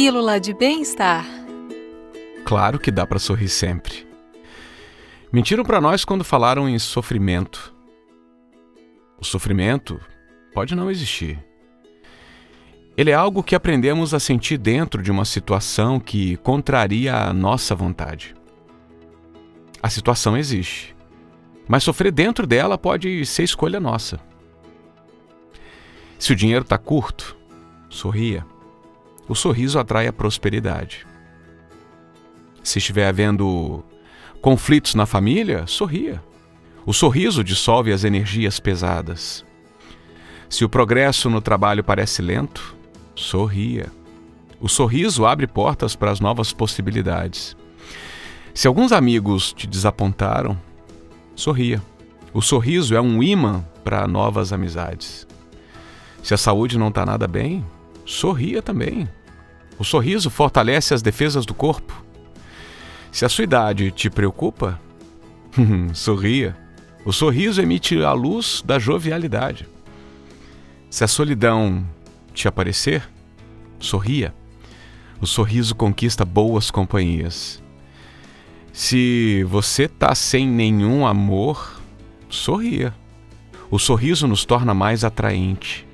Pílula de Bem-Estar. Claro que dá para sorrir sempre. Mentiram para nós quando falaram em sofrimento. O sofrimento pode não existir. Ele é algo que aprendemos a sentir dentro de uma situação que contraria a nossa vontade. A situação existe, mas sofrer dentro dela pode ser escolha nossa. Se o dinheiro está curto, sorria. O sorriso atrai a prosperidade. Se estiver havendo conflitos na família, sorria. O sorriso dissolve as energias pesadas. Se o progresso no trabalho parece lento, sorria. O sorriso abre portas para as novas possibilidades. Se alguns amigos te desapontaram, sorria. O sorriso é um imã para novas amizades. Se a saúde não está nada bem, sorria também. O sorriso fortalece as defesas do corpo. Se a sua idade te preocupa, sorria. O sorriso emite a luz da jovialidade. Se a solidão te aparecer, sorria. O sorriso conquista boas companhias. Se você está sem nenhum amor, sorria. O sorriso nos torna mais atraente.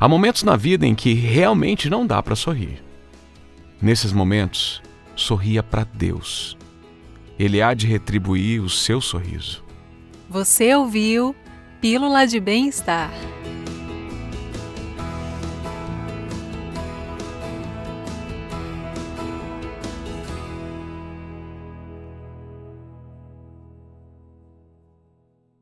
Há momentos na vida em que realmente não dá para sorrir. Nesses momentos, sorria para Deus. Ele há de retribuir o seu sorriso. Você ouviu Pílula de Bem-Estar.